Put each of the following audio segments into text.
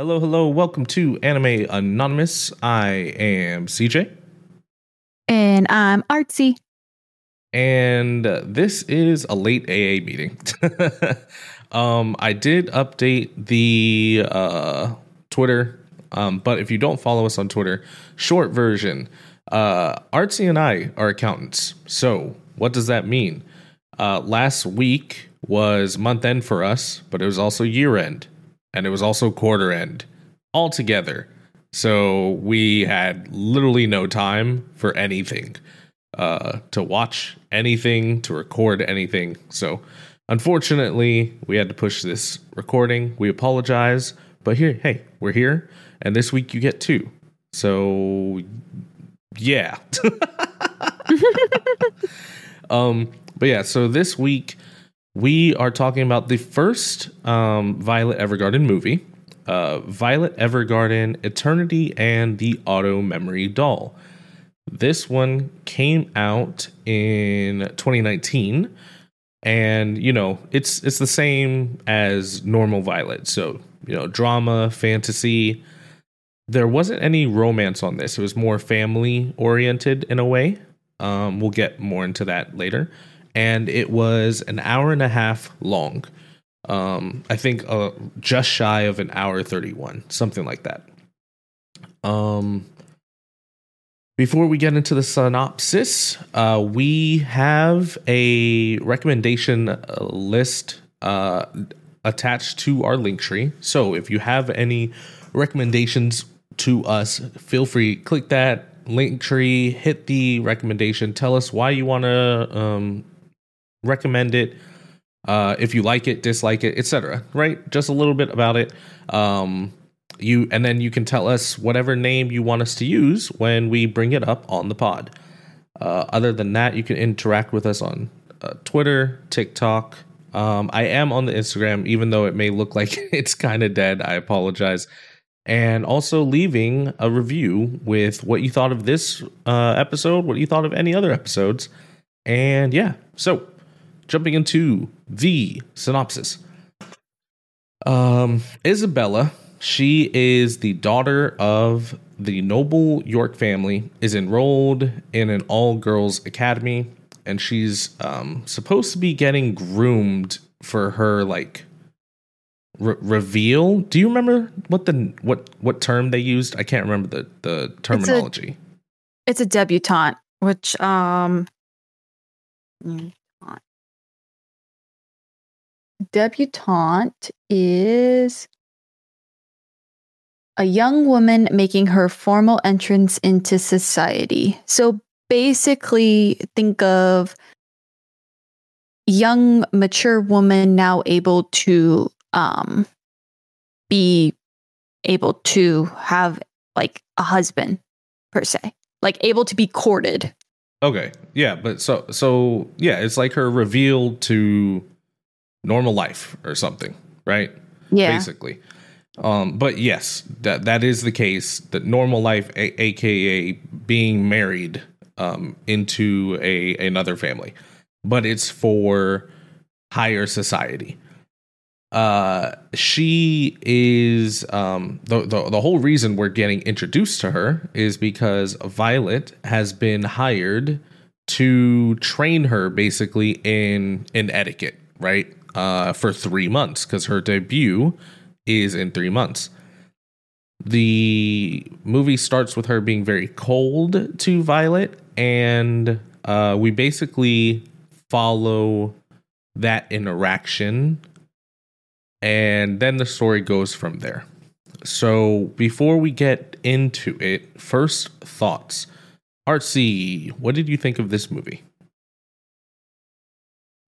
Hello, hello. Welcome to Anime Anonymous. I am CJ. And I'm Artsy. And uh, this is a late AA meeting. um, I did update the uh, Twitter, um, but if you don't follow us on Twitter, short version uh, Artsy and I are accountants. So, what does that mean? Uh, last week was month end for us, but it was also year end and it was also quarter end all together. So we had literally no time for anything uh, to watch anything, to record anything. So unfortunately, we had to push this recording. We apologize, but here, hey, we're here, and this week you get two. So yeah. um, but yeah, so this week we are talking about the first um, Violet Evergarden movie, uh, Violet Evergarden Eternity and the Auto Memory Doll. This one came out in 2019 and you know it's it's the same as normal violet. So you know drama fantasy. There wasn't any romance on this. It was more family oriented in a way. Um, we'll get more into that later and it was an hour and a half long. Um, I think uh, just shy of an hour 31, something like that. Um, before we get into the synopsis, uh, we have a recommendation uh, list uh, attached to our link tree. So if you have any recommendations to us, feel free click that link tree, hit the recommendation, tell us why you want to um, recommend it uh, if you like it, dislike it, etc. Right? Just a little bit about it. Um, you and then you can tell us whatever name you want us to use when we bring it up on the pod. Uh, other than that, you can interact with us on uh, Twitter, TikTok. Um, I am on the Instagram, even though it may look like it's kind of dead. I apologize. And also leaving a review with what you thought of this uh, episode, what you thought of any other episodes. And yeah, so jumping into the synopsis. Um, Isabella, she is the daughter of the noble York family, is enrolled in an all girls academy, and she's um, supposed to be getting groomed for her like re- reveal. Do you remember what the what what term they used? I can't remember the the terminology. It's a, it's a debutante, which um debutante is a young woman making her formal entrance into society. So basically, think of young, mature woman now able to um, be able to have like a husband per se, like able to be courted. Okay, yeah, but so so yeah, it's like her reveal to normal life or something, right? Yeah. Basically. Um, but yes, that that is the case. That normal life, a- aka being married um, into a another family, but it's for higher society. Uh, she is um, the, the the whole reason we're getting introduced to her is because Violet has been hired to train her basically in in etiquette, right? Uh, for three months because her debut is in three months. The movie starts with her being very cold to Violet, and uh, we basically follow that interaction, and then the story goes from there. So, before we get into it, first thoughts. Artsy, what did you think of this movie?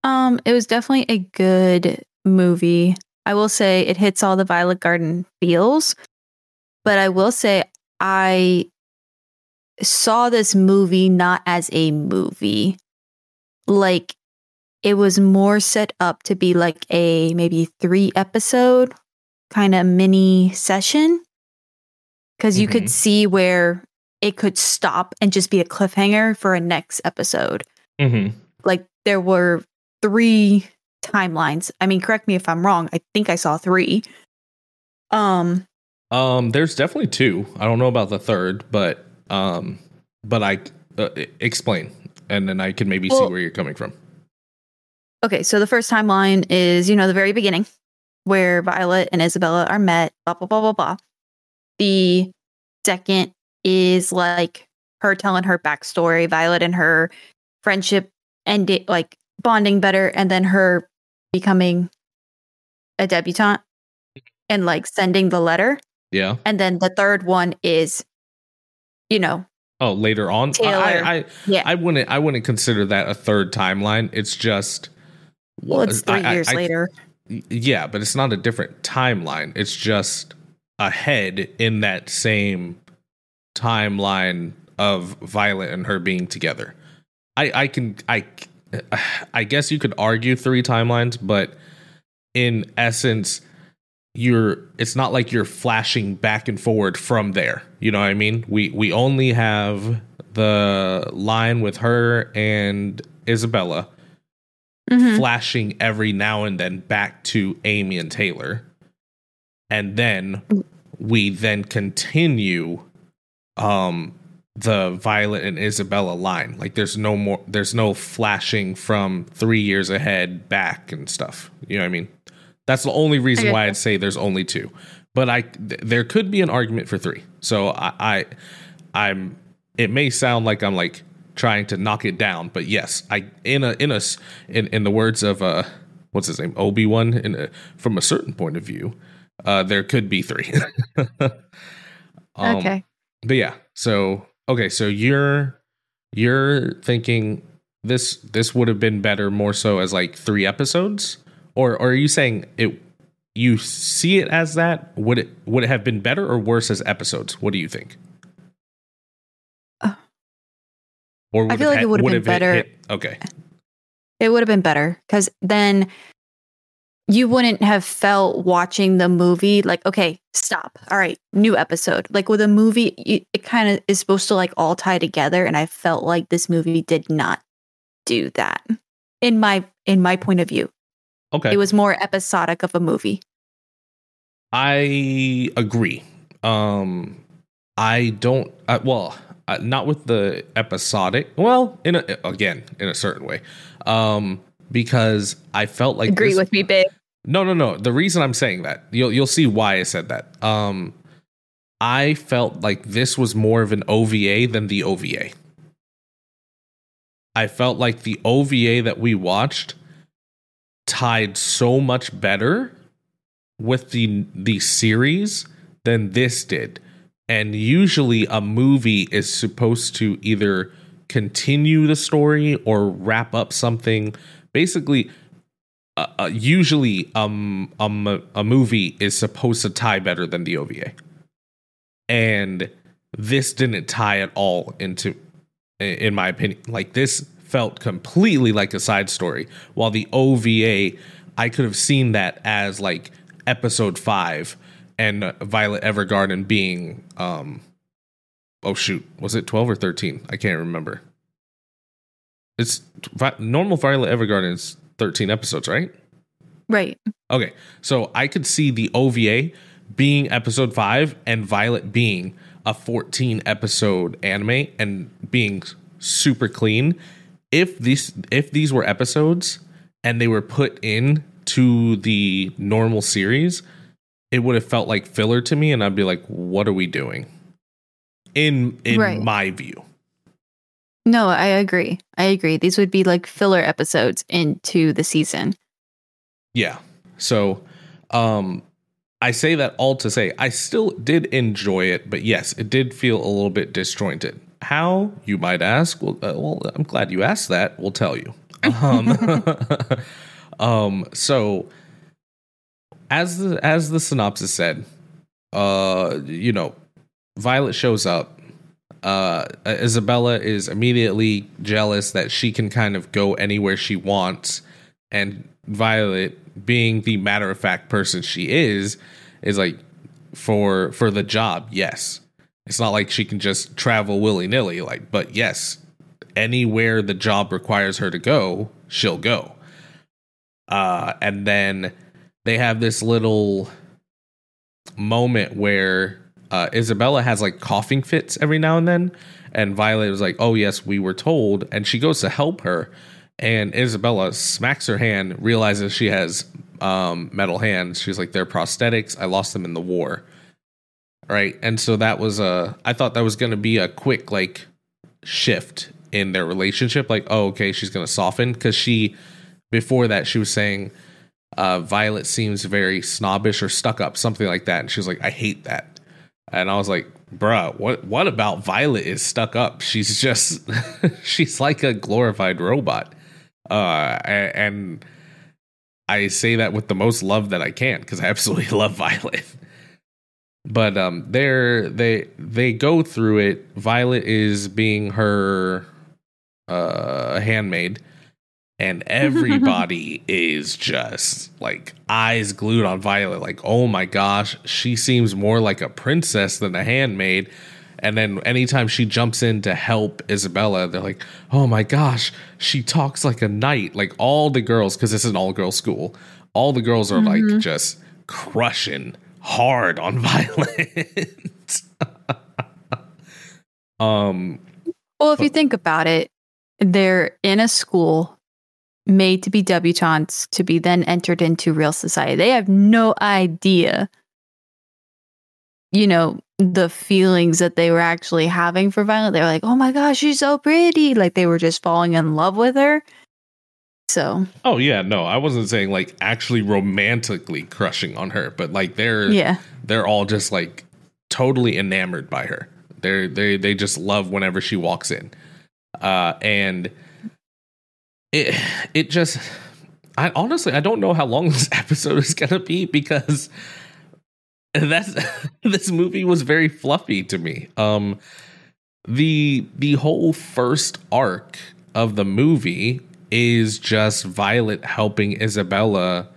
Um, it was definitely a good movie. I will say it hits all the Violet Garden feels, but I will say I saw this movie not as a movie. Like it was more set up to be like a maybe three episode kind of mini session because you mm-hmm. could see where it could stop and just be a cliffhanger for a next episode. Mm-hmm. Like there were three timelines. I mean, correct me if I'm wrong. I think I saw three. Um, Um, there's definitely two. I don't know about the third, but um, but I uh, explain, and then I can maybe Well- see where you're coming from. Okay, so the first timeline is, you know, the very beginning where Violet and Isabella are met, blah, blah, blah, blah, blah. The second is like her telling her backstory, Violet and her friendship ended, like bonding better, and then her becoming a debutante and like sending the letter. Yeah. And then the third one is, you know, Oh, later on. I, Taylor. I, I yeah. I wouldn't I wouldn't consider that a third timeline. It's just well, it's three I- years I- later. Yeah, but it's not a different timeline. It's just ahead in that same timeline of Violet and her being together. I I can I I guess you could argue three timelines, but in essence you're it's not like you're flashing back and forward from there. You know what I mean? We we only have the line with her and Isabella Mhm. flashing every now and then back to Amy and Taylor. And then we then continue um the Violet and Isabella line. Like there's no more there's no flashing from 3 years ahead back and stuff. You know what I mean? That's the only reason why I'd say there's only two. But I th- there could be an argument for 3. So I, I I'm it may sound like I'm like trying to knock it down, but yes, I in a in a s- in, in the words of uh what's his name Obi Wan in a, from a certain point of view, uh there could be three. Um, okay. but yeah, so okay, so you're you're thinking this this would have been better more so as like three episodes, or, or are you saying it? You see it as that? Would it would it have been better or worse as episodes? What do you think? Uh, Or would I feel like it would have been better- hit- okay, It would have been better because then you wouldn't have felt watching the movie like, okay, stop. All right, new episode. Like with a movie, you, it kind of is supposed to like all tie together, and I felt like this movie did not do that. In my in my point of view, okay. it was more episodic of a movie. I agree. Um, I don't. Uh, well, uh, not with the episodic. Well, in a, again, in a certain way, um, because I felt like Agree this- with me, babe. No, no, no. The reason I'm saying that you'll you'll see why I said that. Um, I felt like this was more of an OVA than the OVA. I felt like the OVA that we watched tied so much better with the the series than this did. And usually a movie is supposed to either continue the story or wrap up something. Basically, uh, uh, usually um, um a, movie is supposed to tie better than the OVA. And this didn't tie at all into in my opinion. Like this felt completely like a side story while the OVA I could have seen that as like episode 5 and Violet Evergarden being um oh shoot, was it 12 or 13? I can't remember. It's normal Violet Evergarden is 13 episodes, right? Right. Okay, so I could see the OVA being episode five and Violet being a 14 episode anime and being super clean. If these if these were episodes and they were put in to the normal series, it would have felt like filler to me, and I'd be like, "What are we doing?" In in Right. my view, No, I agree. I agree. These would be like filler episodes into the season. Yeah. So, um, I say that all to say I still did enjoy it, but yes, it did feel a little bit disjointed. How you might ask? Well, uh, well, I'm glad you asked that. We'll tell you. Um, um, so as the as the synopsis said, uh, you know, Violet shows up. Uh, Isabella is immediately jealous that she can kind of go anywhere she wants, and Violet, being the matter of fact person she is, is like for for the job. Yes, it's not like she can just travel willy nilly. Like, but yes, anywhere the job requires her to go, she'll go. Uh, and then they have this little moment where uh, Isabella has like coughing fits every now and then, and Violet was like, "Oh yes, we were told," and she goes to help her, and Isabella smacks her hand, realizes she has um, metal hands. She's like, "They're prosthetics. I lost them in the war." Right, and so that was a. I thought that was going to be a quick like shift in their relationship. Like, oh, okay, she's going to soften because she before that she was saying uh, Violet seems very snobbish or stuck up, something like that, and she was like, I hate that and I was like, bruh, what what about Violet is stuck up? She's just she's like a glorified robot. Uh and I say that with the most love that I can because I absolutely love Violet. But um they're they they go through it. Violet is being her uh handmaid and everybody is just like eyes glued on Violet. Like, oh my gosh, she seems more like a princess than a handmaid. And then anytime she jumps in to help Isabella, they're like, oh my gosh, she talks like a knight. Like all the girls, because this is an all girl school, all the girls are mm-hmm. like just crushing hard on Violet. um, well, if you think about it, they're in a school made to be debutantes to be then entered into real society. They have no idea, you know, the feelings that they were actually having for Violet. They were like, oh my gosh, she's so pretty. Like they were just falling in love with her. So. Oh yeah, no, I wasn't saying like actually romantically crushing on her, but like they're yeah they're all just like totally enamored by her. They're they they just love whenever she walks in, uh, and it it just I honestly I don't know how long this episode is gonna be because that's this movie was very fluffy to me. Um the the whole first arc of the movie is just Violet helping Isabella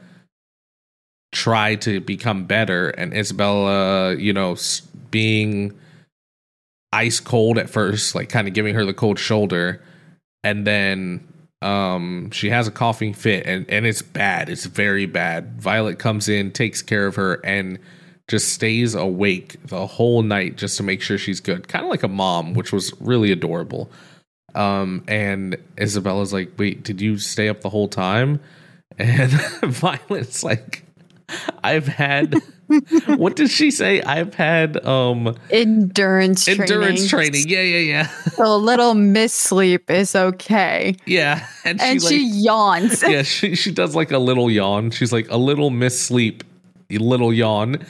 try to become better and Isabella, you know, being ice cold at first, like kind of giving her the cold shoulder and then um, she has a coughing fit and, and it's bad. It's very bad. Violet comes in, takes care of her, and just stays awake the whole night just to make sure she's good. Kind of like a mom, which was really adorable. Um, and Isabella's like, wait, did you stay up the whole time? And Violet's like, I've had what did she say? I've had um endurance endurance training. training. Yeah, yeah, yeah. So a little sleep is okay. Yeah, and she, and like, she yawns. Yeah, she she does like a little yawn. She's like a little miss sleep, little yawn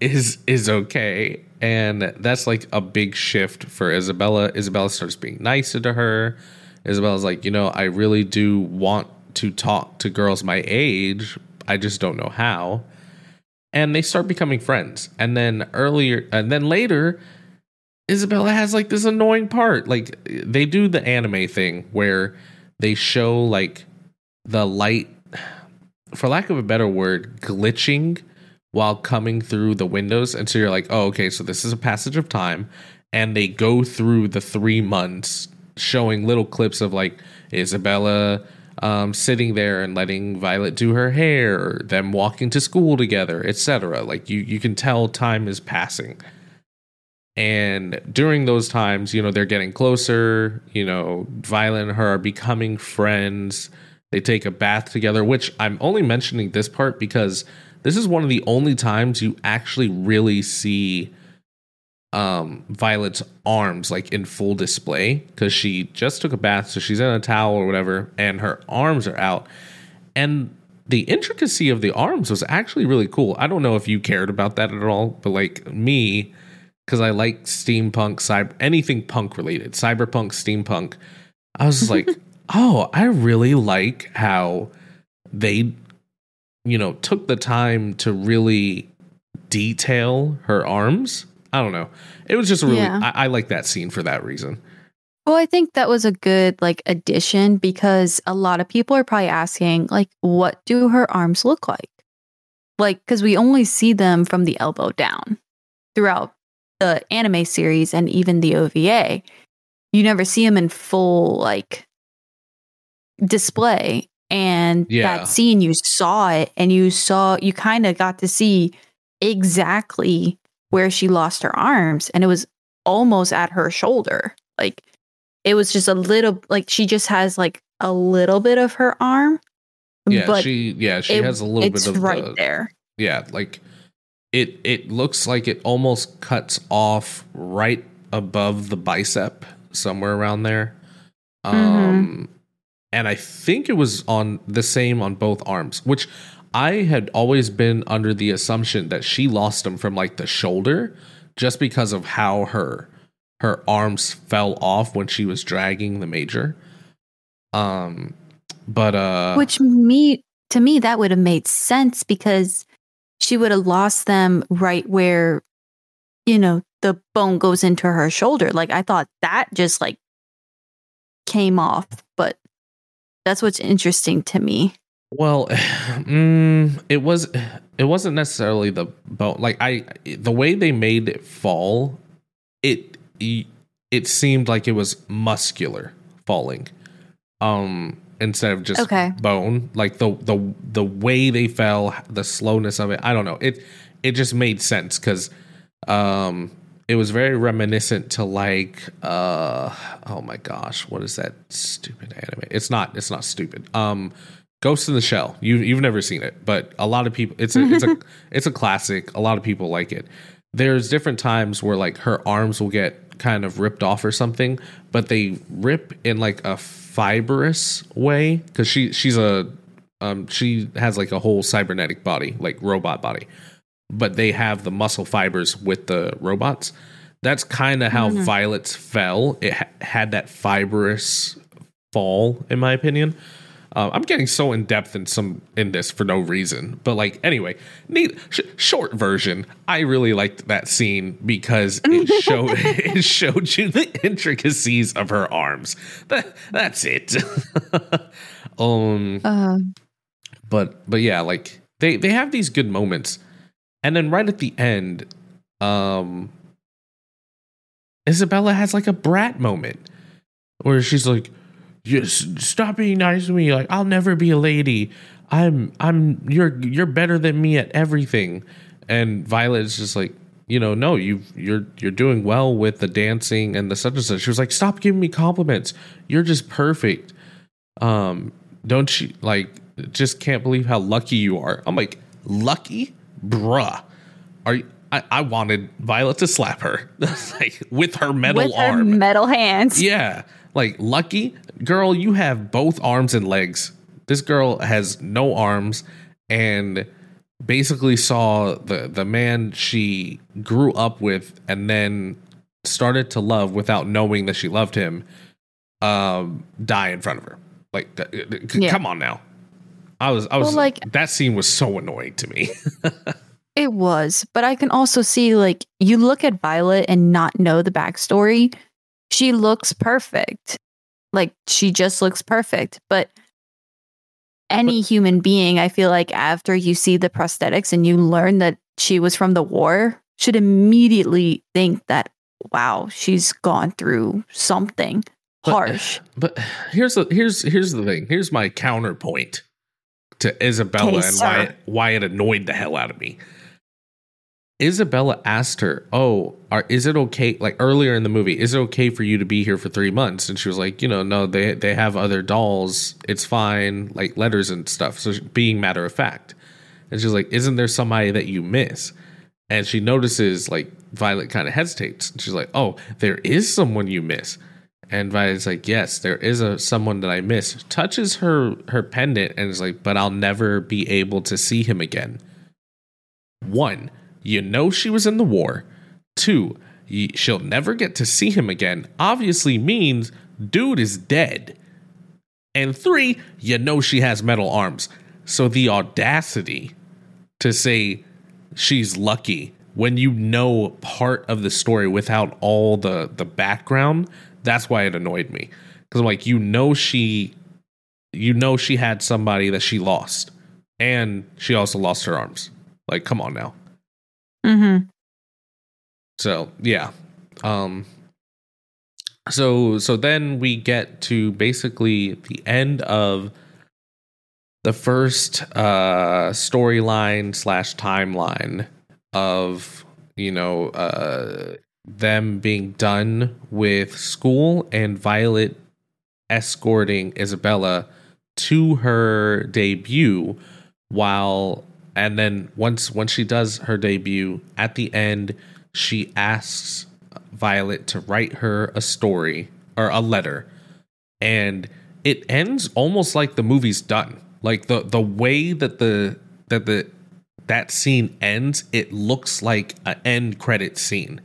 is is okay. And that's like a big shift for Isabella. Isabella starts being nicer to her. Isabella's like, you know, I really do want to talk to girls my age. I just don't know how and they start becoming friends. And then earlier, and then later, Isabella has like this annoying part. Like they do the anime thing where they show like the light, for lack of a better word, glitching while coming through the windows. And so you're like, oh, okay, so this is a passage of time. And they go through the three months showing little clips of like Isabella um, sitting there and letting Violet do her hair, them walking to school together, etc. Like you, you can tell time is passing. And during those times, you know, they're getting closer. You know, Violet and her are becoming friends. They take a bath together, which I'm only mentioning this part because this is one of the only times you actually really see um Violet's arms like in full display because she just took a bath, so she's in a towel or whatever, and her arms are out. And the intricacy of the arms was actually really cool. I don't know if you cared about that at all, but like me, because I like steampunk, cyber anything punk related, cyberpunk, steampunk. I was like, oh, I really like how they, you know, took the time to really detail her arms I don't know. It was just a really yeah. I, I like that scene for that reason. Well, I think that was a good like addition because a lot of people are probably asking like what do her arms look like? Like cuz we only see them from the elbow down throughout the anime series and even the OVA. You never see them in full like display and yeah. that scene you saw it and you saw you kind of got to see exactly where she lost her arms and it was almost at her shoulder. Like it was just a little like she just has like a little bit of her arm. Yeah, but she yeah, she it- has a little bit of right the, there. yeah, like it it looks like it almost cuts off right above the bicep, somewhere around there. Mm-hmm. Um and I think it was on the same on both arms, which I had always been under the assumption that she lost them from like the shoulder just because of how her her arms fell off when she was dragging the major. Um but uh Which me to me that would have made sense because she would have lost them right where you know the bone goes into her shoulder. Like I thought that just like came off, but that's what's interesting to me. Well, mm, it was it wasn't necessarily the bone. Like I, the way they made it fall, it it seemed like it was muscular falling, um, instead of just Okay. bone. Like the the the way they fell, the slowness of it. I don't know. It it just made sense because, um, it was very reminiscent to like uh oh my gosh what is that stupid anime it's not it's not stupid um ghost in the shell you you've never seen it but a lot of people it's a it's a it's a classic a lot of people like it there's different times where like her arms will get kind of ripped off or something but they rip in like a fibrous way because she she's a um she has like a whole cybernetic body like robot body but they have the muscle fibers with the robots. That's kind of how Mhm. Violet's fell. It ha- had that fibrous fall, in my opinion. Uh, I'm getting so in depth in some in this for no reason, but like anyway, neat sh- short version. I really liked that scene because it showed it showed you the intricacies of her arms. That that's it. um, Uh, but but yeah like they they have these good moments and then right at the end um isabella has like a brat moment where she's like yes stop being nice to me. Like i'll never be a lady. I'm i'm you're you're better than me at everything. And Violet's just like you know no you you're you're doing well with the dancing and the such and such. She was like stop giving me compliments. You're just perfect. Um don't you like just can't believe how lucky you are. I'm like lucky? Bruh. Are you I, I wanted Violet to slap her. Like with her metal with her arm. metal hands. yeah. Like lucky girl, you have both arms and legs. This girl has no arms and basically saw the the man she grew up with and then started to love without knowing that she loved him um die in front of her. Like th- Yeah. come on now. I was I was Well, like- that scene was so annoying to me. It was, but I can also see like you look at Violet and not know the backstory. She looks perfect. Like she just looks perfect. But any human being, I feel like after you see the prosthetics and you learn that she was from the war, should immediately think that, wow, she's gone through something But- harsh. But here's the here's here's the thing. Here's my counterpoint to Isabella and why why it annoyed the hell out of me. Isabella asked her, "Oh, are, is it okay? Like earlier in the movie, is it okay for you to be here for three months?" And she was like, "You know, no, they they have other dolls. It's fine, like letters and stuff." So being matter of fact, and she's like, "Isn't there somebody that you miss?" And she notices like Violet kind of hesitates. She's like, "Oh, there is someone you miss." And Violet's like, "Yes, there is a someone that I miss." Touches her her pendant and is like, "But I'll never be able to see him again." One, you know she was in the war. Two, she'll never get to see him again. Obviously means dude is dead. And three, you know she has metal arms. So the audacity to say she's lucky when you know part of the story without all the the background, that's why it annoyed me. Cuz I'm like you know she you know she had somebody that she lost and she also lost her arms. Like come on now. Mm-hmm. So yeah. Um so so then we get to basically the end of the first uh storyline slash timeline of you know uh, them being done with school and Violet escorting Isabella to her debut while and then once once she does her debut at the end she asks Violet to write her a story or a letter. And it ends almost like the movie's done. Like the the way that the that the that scene ends it looks like an end credit scene.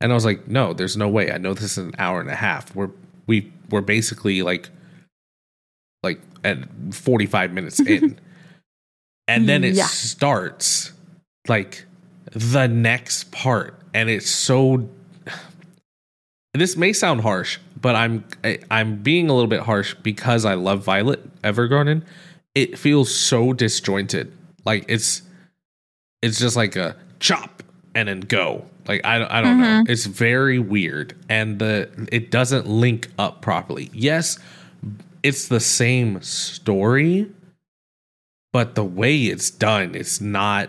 And I was like no there's no way. I know this is an hour and a half. We're we we're basically like like at 45 minutes in and then it Yeah. starts like the next part. And it's so this may sound harsh but i'm I, i'm being a little bit harsh because i love violet evergarden. It feels so disjointed. Like it's it's just like a chop and then go. Like i, I don't know. Mm-hmm. It's very weird. And the it doesn't link up properly. Yes it's the same story but the way it's done it's not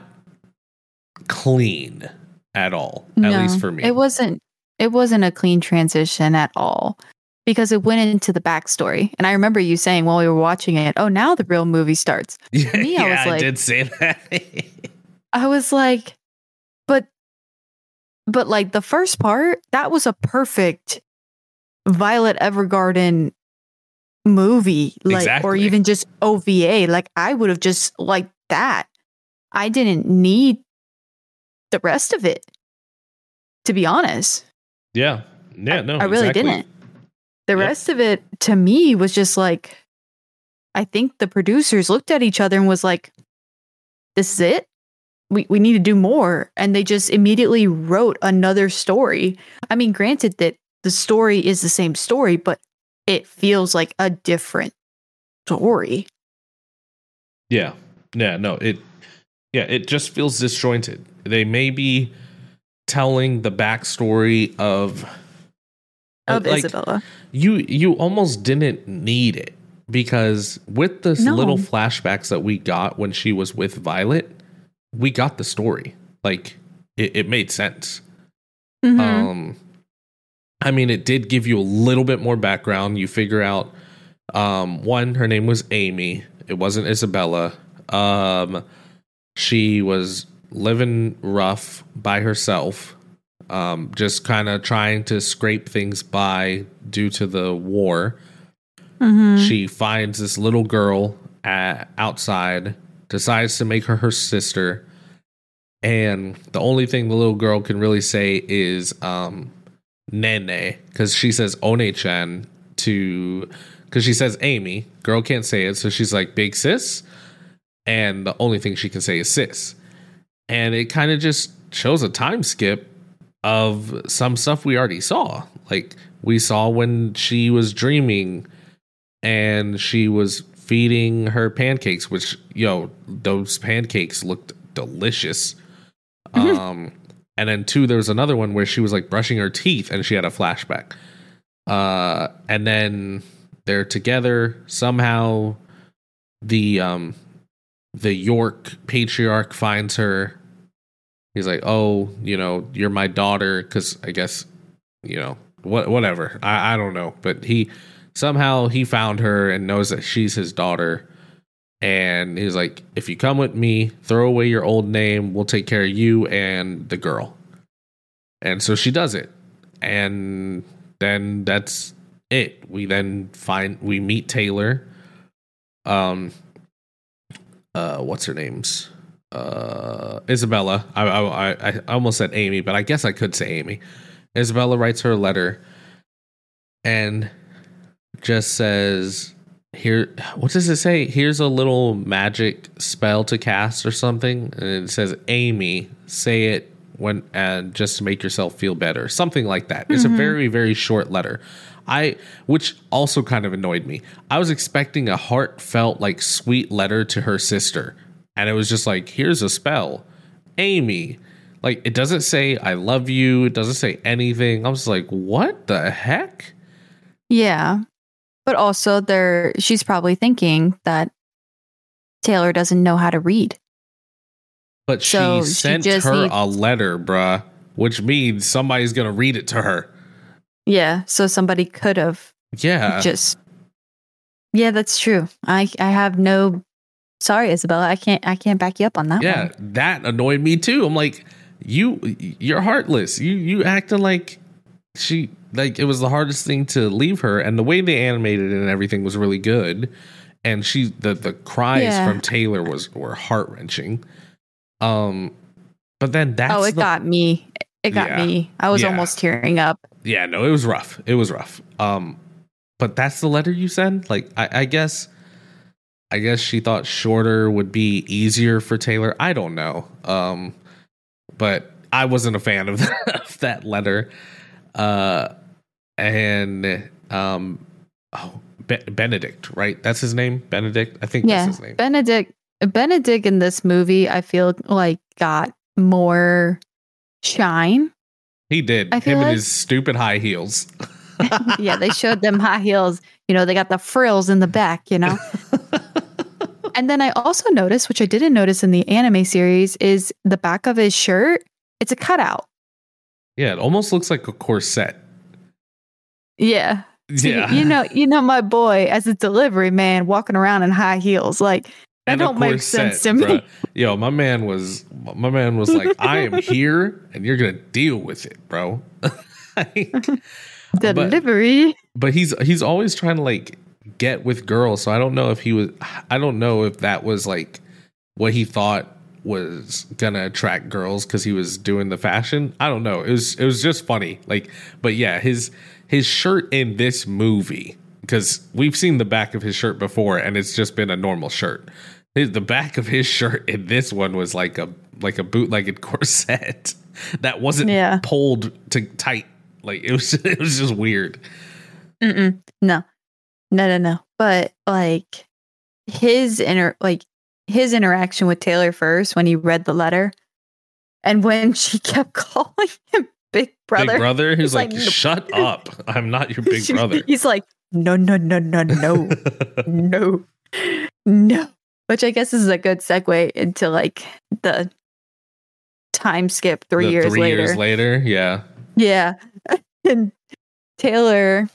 clean at all at least for me It wasn't it wasn't a clean transition at all because it went into the backstory. And I remember you saying while we were watching it, "Oh, now the real movie starts." yeah, me, I was like, I did say that I was like, "But but like the first part, that was a perfect Violet Evergarden movie, like or even just OVA. Like I would have just liked that. I didn't need the rest of it. To be honest. yeah yeah no I really exactly. didn't. The Yep. rest of it to me was just like I think the producers looked at each other and was like, This is it? We we need to do more. And they just immediately wrote another story. I mean, granted that the story is the same story, but it feels like a different story. Yeah. Yeah, no, it yeah, it just feels disjointed. They may be telling the backstory of Of like, Isabella. You you almost didn't need it because with the No. little flashbacks that we got when she was with Violet, we got the story. Like it, it made sense. Mhm. Um, I mean, it did give you a little bit more background. You figure out, um, one, her name was Amy. It wasn't Isabella. Um, she was living rough by herself, um, just kind of trying to scrape things by due to the war. Mhm. She finds this little girl at, outside, decides to make her her sister, and the only thing the little girl can really say is um, "nene" because she says "onee-chan" to because she says Amy. Girl can't say it, so she's like "big sis," and the only thing she can say is "sis," and it kind of just shows a time skip of some stuff we already saw. Like we saw when she was dreaming and she was feeding her pancakes, which yo, those pancakes looked delicious. Um, and then two, there was another one where she was like brushing her teeth and she had a flashback. Uh, and then they're together somehow. The um, the York patriarch finds her. He's like, "Oh, you know, you're my daughter," because I guess, you know, what, whatever. I, I don't know, but he somehow he found her and knows that she's his daughter and he's like if you come with me throw away your old name. We'll take care of you and the girl. And so she does it. And then that's it. We then find we meet taylor. Um uh what's her name's? Uh isabella. I i i almost said amy but i guess i could say amy. Isabella writes her a letter and just says here what does it say? Here's a little magic spell to cast or something and it says amy say it when and just to make yourself feel better something like that. It's a mm-hmm. very very short letter. I which also kind of annoyed me. I was expecting a heartfelt like sweet letter to her sister and it was just like here's a spell. Amy. Like it doesn't say i love you. It doesn't say anything. I was like what the heck? Yeah. But also there she's probably thinking that Taylor doesn't know how to read. But So she she sent just her needs- a letter, bruh, which means somebody's gonna read it to her. Yeah, so somebody could have Yeah. just Yeah, that's true. I I have no sorry, Isabella. I can't I can't back you up on that yeah, one. that annoyed me too. I'm like, you you're heartless. You you acting like she like it was the hardest thing to leave her and the way they animated it and everything was really good. And she the the cries Yeah. from Taylor was were heart wrenching. Um but then that's oh, it the- got me. It got Yeah. me. I was Yeah. almost tearing up. yeah, no, it was rough. It was rough. Um, but that's the letter you send. Like, I, I guess, I guess she thought shorter would be easier for Taylor. I don't know. Um, but I wasn't a fan of that, of that letter. Uh, and um, oh, Be- Benedict, right? That's his name, Benedict. I think Yeah. that's his name. Benedict Benedict in this movie, I feel like got more shine. he did. I Him feel and like- his stupid high heels. yeah, they showed them high heels. You know, they got the frills in the back, you know. and then I also noticed, which I didn't notice in the anime series, is the back of his shirt. It's a cutout. Yeah, it almost looks like a corset. Yeah. So you- Yeah, know, you know my boy as a delivery man walking around in high heels. Like that and don't make corset, sense to me. bruh. Yo, my man was my man was like, I am here and you're gonna deal with it, bro. but, Delivery. but he's he's always trying to like get with girls. So I don't know if he was I don't know if that was like what he thought was gonna attract girls because he was doing the fashion. I don't know. It was it was just funny. Like, but yeah, his his shirt in this movie because we've seen the back of his shirt before and it's just been a normal shirt. His, the back of his shirt in this one was like a like a bootlegged corset that wasn't Yeah. pulled to tight. Like it was it was just weird. Mm-mm. No, no, no, no. But like his inner like his interaction with Taylor first when he read the letter, and when she kept calling him Big Brother. Big brother, he's He's like, like, "No." "Shut up! I'm not your big brother." He's like, no, no, no, no, no, no, no. Which I guess is a good segue into like the time skip three The years three later. years later, yeah, Yeah. and Taylor,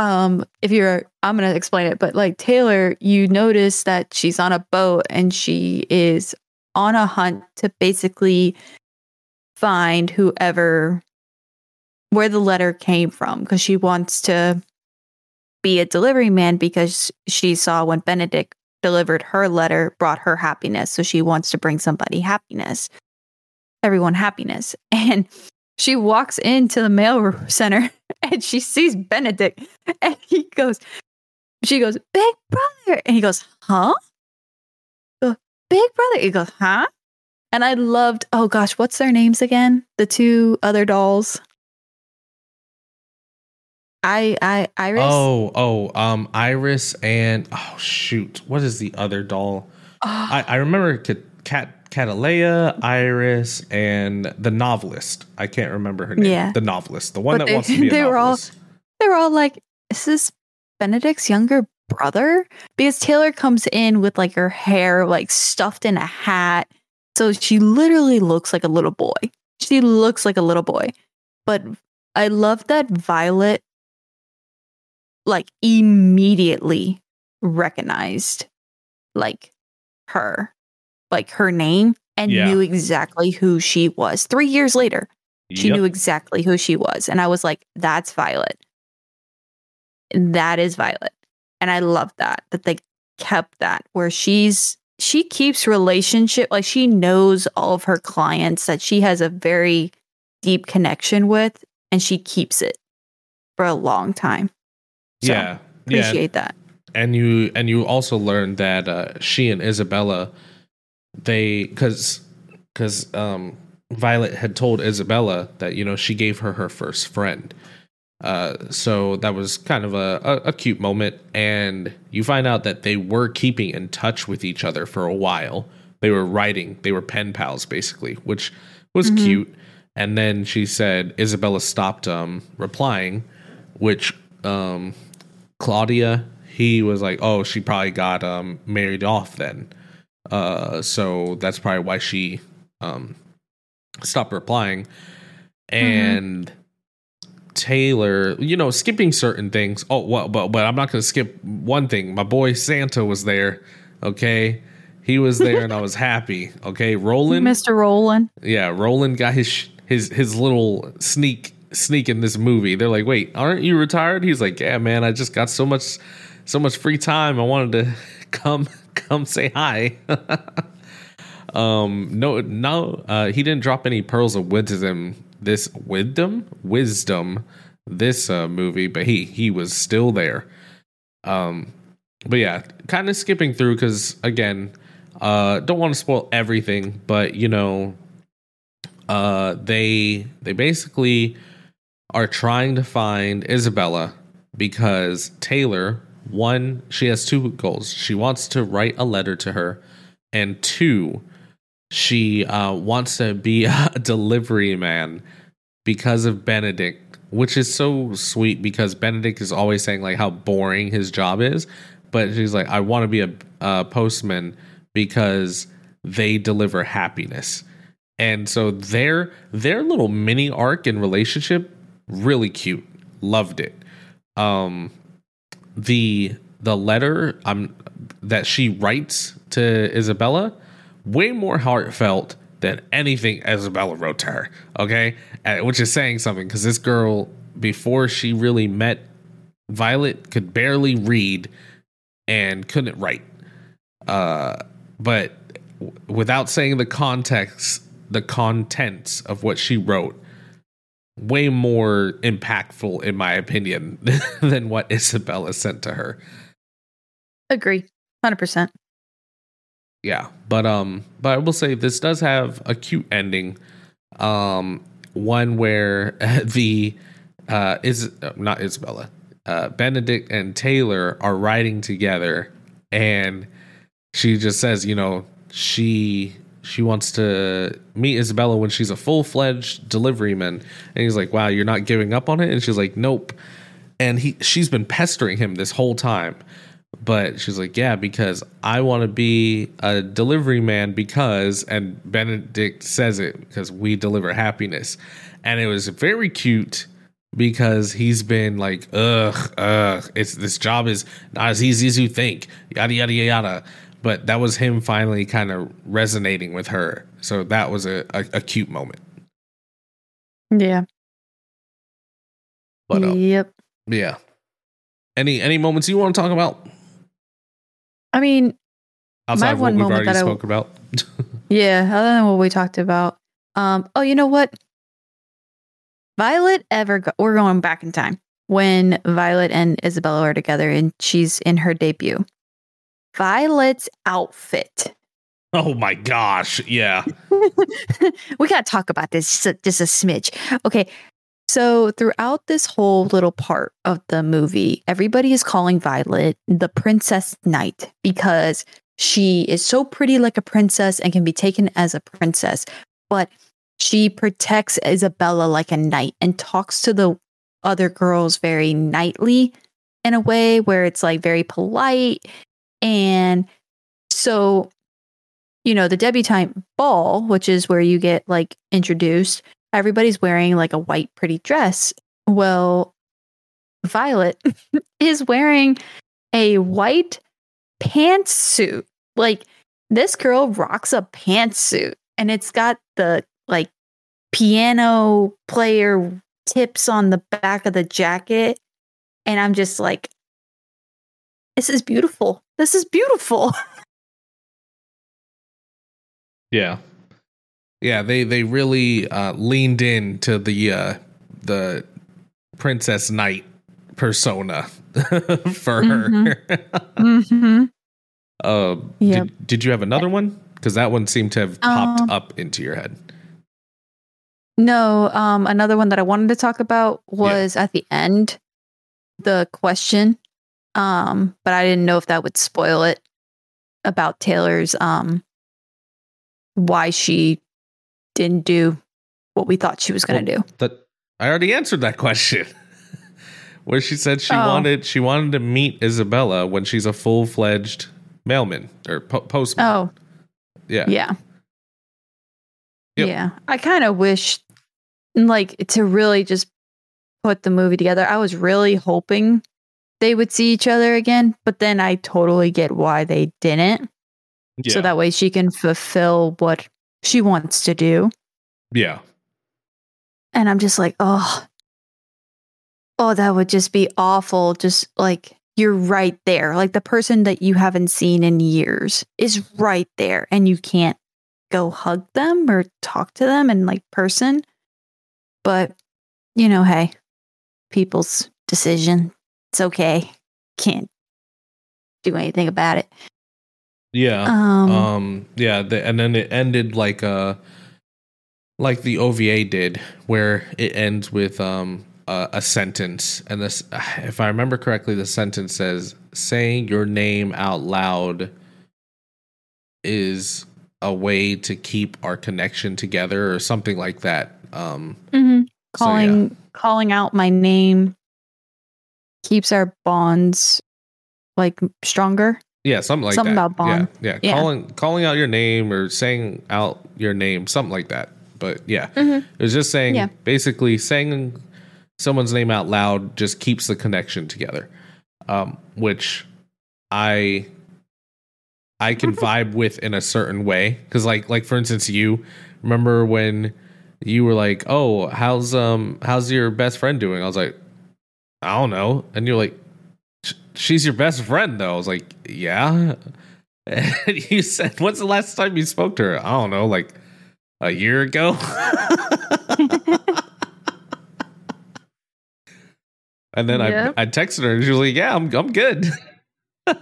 um, if you're I'm gonna explain it, but like Taylor, you notice that she's on a boat and she is on a hunt to basically find whoever where the letter came from because she wants to be a delivery man because she saw when Benedict delivered her letter brought her happiness. So she wants to bring somebody happiness, everyone happiness. And she walks into the mail center and she sees Benedict and he goes, she goes, Big brother. And he goes, Huh? Go, Big brother. He goes, Huh? And I loved, oh gosh, what's their names again? The two other dolls. I, I, Iris. Oh, oh, um, Iris and oh shoot, what is the other doll? I, I remember Cat Cattleya, Iris, and the novelist. I can't remember her name. Yeah. the novelist, the one But that they- wants to be a they were all- novelist. they were all like, "Is this Benedict's younger brother?" Because Taylor comes in with like her hair like stuffed in a hat, so she literally looks like a little boy. She looks like a little boy. But I love that Violet like immediately recognized like her, like her name, and Yeah. knew exactly who she was. Three years later, she Yep. knew exactly who she was. And I was like, that's Violet. That is Violet. And I love that, that they kept that where she's, she keeps relationship, like she knows all of her clients that she has a very deep connection with, and she keeps it for a long time. So, yeah, yeah, Appreciate that. and you and you also learned that uh, she and Isabella, they because because um, Violet had told Isabella that you know she gave her her first friend. Uh, so that was kind of a, a, a cute moment, and you find out that they were keeping in touch with each other for a while. They were writing, they were pen pals basically, which was Mhm. cute. And then she said Isabella stopped um, replying, which um, Claudia, he was like, oh, she probably got um, married off then. Uh, so that's probably why she um, stop replying. And Taylor, you know, skipping certain things. Oh, well, but but I'm not going to skip one thing. My boy Santa was there. Okay, he was there, and I was happy. Okay, Roland, Mr. Roland. yeah, Roland got his sh- his his little sneak sneak in this movie. They're like, "Wait, aren't you retired?" He's like, "Yeah, man, I just got so much so much free time. I wanted to come come say hi." um, no, no, uh, he didn't drop any pearls of wisdom. This wisdom, wisdom, this uh, movie, but he he was still there. Um, but yeah, kind of skipping through because again, uh, don't want to spoil everything, but you know, uh, they they basically are trying to find Isabella because Taylor one she has two goals. She wants to write a letter to her, and two, she uh, wants to be a delivery man because of Benedict, which is so sweet because Benedict is always saying like how boring his job is, but she's like, I want to be a, a postman because they deliver happiness. And so their their little mini arc and relationship really cute. Loved it. Um the the letter um that she writes to Isabella way more heartfelt than anything Isabella wrote to her. Okay, Uh, which is saying something because this girl before she really met Violet could barely read and couldn't write. Uh, but w- without saying the context, the contents of what she wrote, way more impactful in my opinion than what Isabella sent to her. Agree. 100%. yeah but um but i will say this does have a cute ending um one where the uh is not isabella uh benedict and taylor are riding together and she just says you know she she wants to meet isabella when she's a full-fledged deliveryman and he's like wow you're not giving up on it? And she's like nope. And he she's been pestering him this whole time. But she's like yeah because i want to be a delivery man because and benedict says it because we deliver happiness. And it was very cute because he's been like ugh ugh it's this job is not as easy as you think. Yada yada yada but that was him finally kind of resonating with her so that was a, a, a cute moment Yeah. but uh, yep. yeah any any moments you want to talk about I mean, outside of what one we've moment already that I- spoke about yeah, other than what we talked about. Um, oh, you know what? Violet ever go- we're going back in time when Violet and Isabella are together and she's in her debut. Violet's outfit. oh my gosh yeah we got to talk about this just a, just a smidge. Okay. So, throughout this whole little part of the movie, everybody is calling Violet the Princess Knight because she is so pretty like a princess and can be taken as a princess. But she protects Isabella like a knight and talks to the other girls very knightly in a way where it's like very polite. And so you know, the debutante ball, which is where you get like introduced, everybody's wearing like a white, pretty dress. Well, Violet is wearing a white pantsuit. Like this girl rocks a pantsuit and it's got the like piano player tips on the back of the jacket. And I'm just like, this is beautiful. This is beautiful. Yeah. Yeah, they they really uh leaned into the uh the Princess Knight persona for her. mm-hmm. uh Yep. did, did you have another one? Because that one seemed to have popped Um, up into your head. No, um, another one that I wanted to talk about was at the end, the question. Um, but I didn't know if that would spoil it about Taylor's um why she didn't do what we thought she was gonna do. That I already answered that question. Where she said she Oh. wanted she wanted to meet Isabella when she's a full fledged mailman or po- postman. Oh, yeah. yeah. Yep. Yeah. I kind of wish like to really just put the movie together. I was really hoping they would see each other again, but then I totally get why they didn't. Yeah. So that way she can fulfill what she wants to do. yeah. And I'm just like, oh, oh, that would just be awful. Just like you're right there. Like the person that you haven't seen in years is right there, and you can't go hug them or talk to them in like person. But, you know, hey, people's decision. It's okay. Can't do anything about it. Yeah. Um, Um, yeah, the, and then it ended like uh like the OVA did, where it ends with um a, a sentence, and this, if I remember correctly, the sentence says, "Saying your name out loud is a way to keep our connection together," or something like that. Um, mhm. so, yeah. calling calling out my name keeps our bonds like stronger. Yeah, something like Something that. about bond. Yeah, yeah, Yeah. calling calling out your name or saying out your name, something like that. But yeah, Mhm. it was just saying Yeah. basically saying someone's name out loud just keeps the connection together, um, which I I can vibe with in a certain way because like like for instance, you remember when you were like, "Oh, how's um how's your best friend doing?" I was like, "I don't know," and you're like, "She's your best friend, though." I was like, "Yeah." And you said, "When's the last time you spoke to her?" I don't know, like a year ago. and then Yep. I I texted her and she was like, "Yeah, I'm I'm good."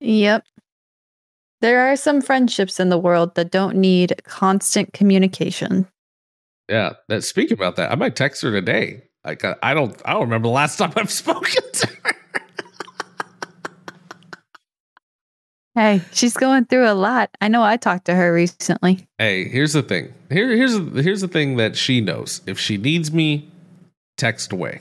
Yep. There are some friendships in the world that don't need constant communication. Yeah. That speaking about that, I might text her today. I, I don't I don't remember the last time I've spoken to her. Hey, she's going through a lot. I know I talked to her recently. Hey, here's the thing. Here here's here's the thing that she knows. If she needs me, text away.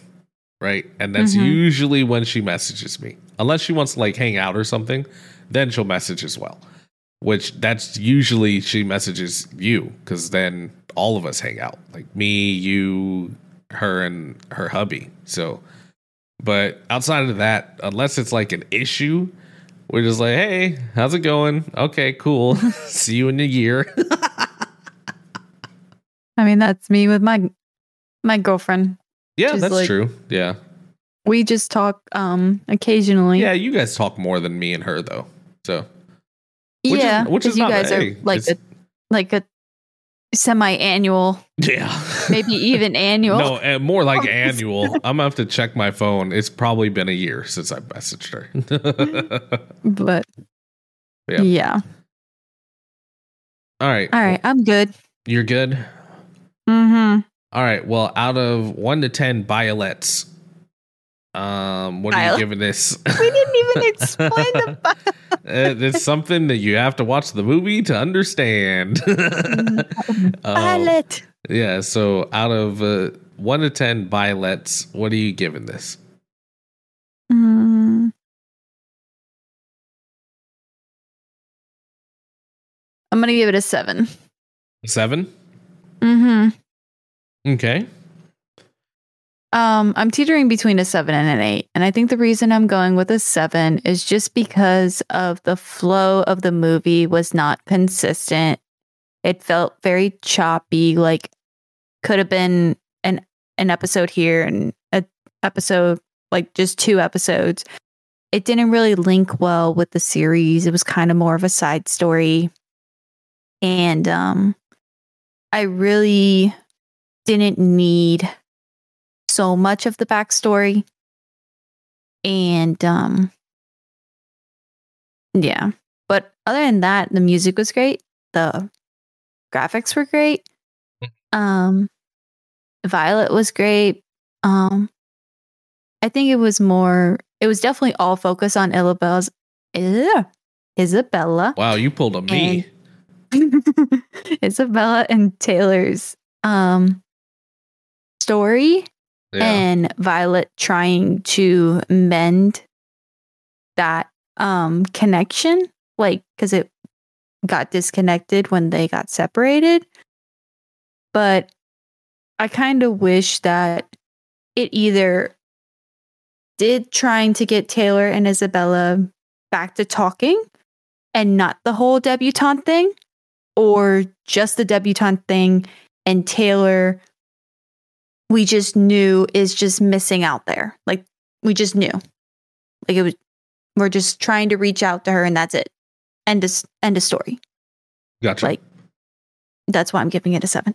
Right? And that's Mhm. usually when she messages me. Unless she wants to like hang out or something, then she'll message as well. Which that's usually she messages you cuz then all of us hang out. Like me, you, her and her hubby. So but outside of that, unless it's like an issue, we're just like, "Hey, how's it going? Okay, cool. See you in a year." I mean, that's me with my my girlfriend. Yeah, that's like- true. Yeah. We just talk um occasionally. Yeah, you guys talk more than me and her though. So which is- yeah, which 'cause is you not- guys are like a like a semi-annual, yeah. maybe even annual. no, and more like annual. I'm gonna have to check my phone. It's probably been a year since I messaged her. But Yeah. yeah. All right. All right, I'm good. You're good? Mm-hmm. All right. Well, out of one to ten violets, um, what are you giving this? We didn't even explain the Uh, it's something that you have to watch the movie to understand. Um, yeah. So, out of uh, one to ten violets, what are you giving this? Mm. I'm gonna give it a seven. Seven. Mm-hmm. Okay. Um, I'm teetering between a seven and an eight. And I think the reason I'm going with a seven is just because of the flow of the movie was not consistent. It felt very choppy, like could have been an an episode here and a episode like just two episodes. It didn't really link well with the series. It was kind of more of a side story. And um I really didn't need so much of the backstory. And um yeah. But other than that, the music was great. The graphics were great. Um Violet was great. Um I think it was more it was definitely all focused on Isabella's Ugh, Isabella. Wow, you pulled a me. Isabella and Taylor's um story yeah. and Violet trying to mend that um connection like cuz it got disconnected when they got separated. But I kind of wish that it either did trying to get Taylor and Isabella back to talking and not the whole debutante thing, or just the debutante thing and Taylor we just knew is just missing out there. Like we just knew. Like it was we're just trying to reach out to her and that's it. End of end of story. Gotcha. Like that's why I'm giving it a seven.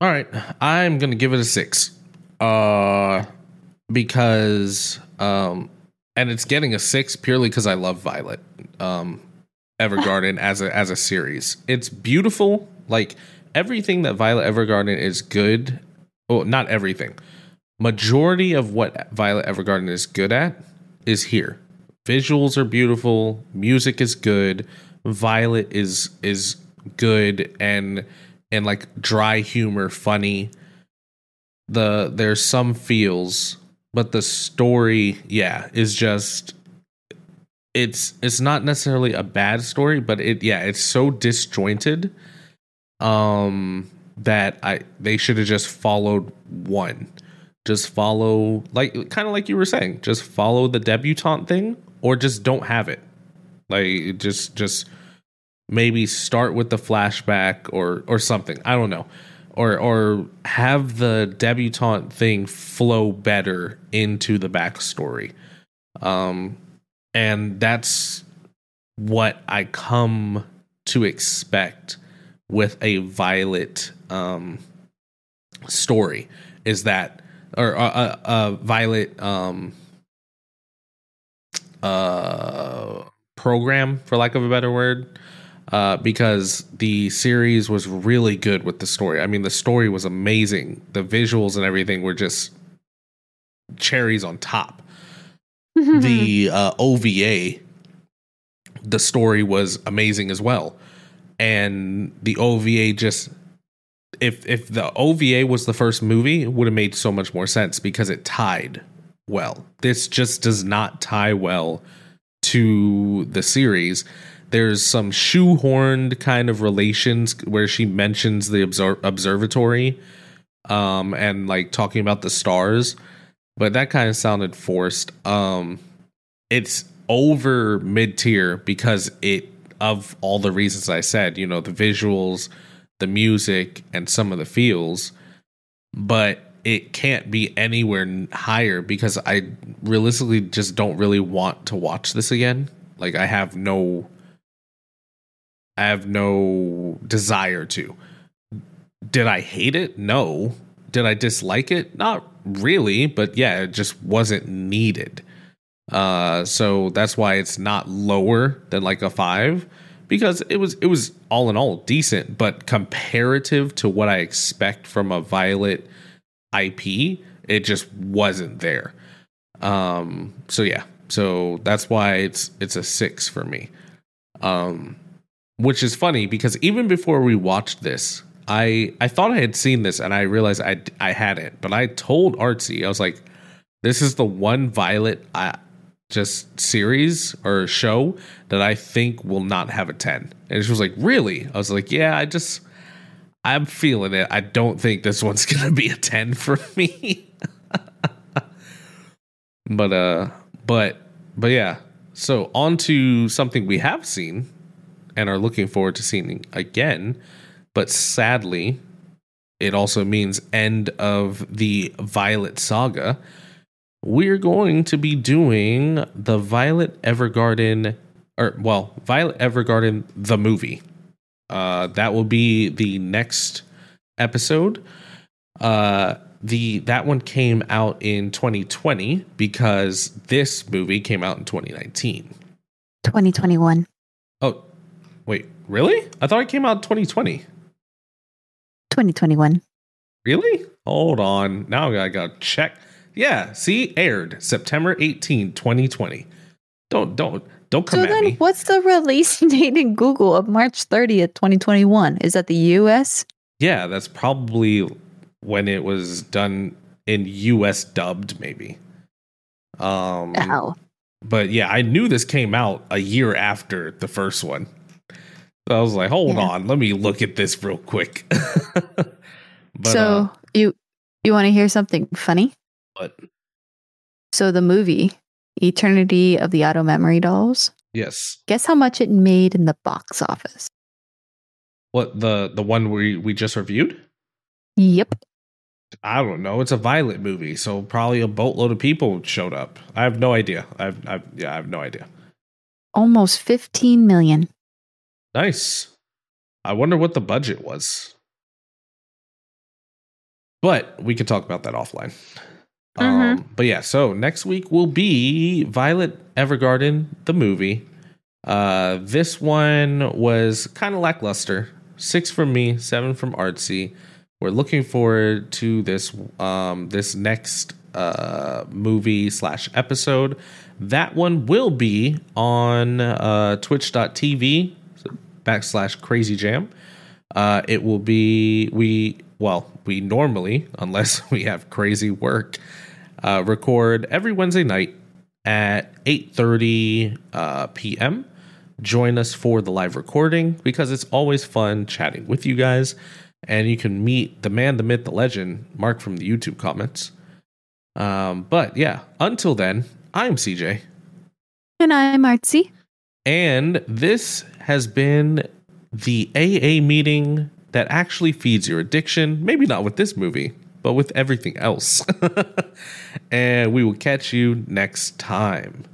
All right, I'm gonna give it a six, uh, because um, and it's getting a six purely because I love Violet, um, Evergarden as a as a series. It's beautiful, like everything that Violet Evergarden is good. Well, not everything. Majority of what Violet Evergarden is good at is here. Visuals are beautiful, music is good, Violet is is good and and like dry humor funny. The there's some feels, but the story, yeah, is just it's it's not necessarily a bad story, but it yeah, it's so disjointed um that I they should have just followed one. Just follow like kind of like you were saying, just follow the debutante thing or just don't have it. Like just just maybe start with the flashback or or something. I don't know. Or or have the debutante thing flow better into the backstory. Um and that's what I come to expect with a Violet um story is that or a uh, uh, Violet um uh program for lack of a better word uh, because the series was really good with the story. I mean, the story was amazing. The visuals and everything were just cherries on top. the uh, OVA, the story was amazing as well, and the OVA just if if the OVA was the first movie, it would have made so much more sense because it tied well. This just does not tie well to the series there's some shoehorned kind of relations where she mentions the obser- observatory um and like talking about the stars but that kind of sounded forced um it's over mid tier because it of all the reasons i said you know the visuals the music and some of the feels but it can't be anywhere higher because i realistically just don't really want to watch this again like i have no I have no desire to. Did I hate it? No. Did I dislike it? Not really, but yeah, it just wasn't needed. Uh, so that's why it's not lower than like a five because it was it was all in all decent, but comparative to what I expect from a Violet IP, it just wasn't there. Um, so yeah, so that's why it's it's a six for me. Um, which is funny because even before we watched this, I I thought I had seen this and I realized I I hadn't. But I told Artsy I was like, "This is the one Violet uh, just series or show that I think will not have a 10." And she was like, "Really?" I was like, "Yeah, I just I'm feeling it. I don't think this one's gonna be a 10 for me." but uh, but but yeah. So on to something we have seen and are looking forward to seeing again. But sadly, it also means end of the Violet saga. We're going to be doing the Violet Evergarden, or well, Violet Evergarden the movie. Uh, that will be the next episode. Uh, the that one came out in 2020 because this movie came out in 2019. 2021. Oh, Wait, really? I thought it came out 2020. 2021. Really? Hold on. Now I got to check. Yeah, see, aired September 18, 2020. Don't don't don't come so at then me. What's the release date in Google of March 30th, 2021? Is that the US? Yeah, that's probably when it was done in US dubbed, maybe. Um Ow. But yeah, I knew this came out a year after the first one. So I was like, hold Yeah. on, let me look at this real quick. but, so uh, you you want to hear something funny? But So the movie Eternity of the Auto Memory Dolls. yes, Guess how much it made in the box office? what the the one we we just reviewed? Yep. I don't know. It's a Violet movie, so probably a boatload of people showed up. I have no idea. I've, I've yeah, I have no idea. Almost 15 million. Nice. I wonder what the budget was. But we could talk about that offline. Um, but yeah, so next week will be Violet Evergarden, the movie. Uh, this one was kind of lackluster. Six from me, seven from Artsy. We're looking forward to this um, this next uh, movie slash episode. That one will be on uh, Twitch.tv backslash Crazy Jam. Uh, it will be we well we normally unless we have crazy work uh, record every Wednesday night at 8:30 uh, p.m. Join us for the live recording because it's always fun chatting with you guys, and you can meet the man, the myth, the legend, Mark from the YouTube comments. Um, but yeah, until then, I'm CJ, And I'm Artsy. and this has been the AA meeting that actually feeds your addiction. Maybe not with this movie, but with everything else. and we will catch you next time.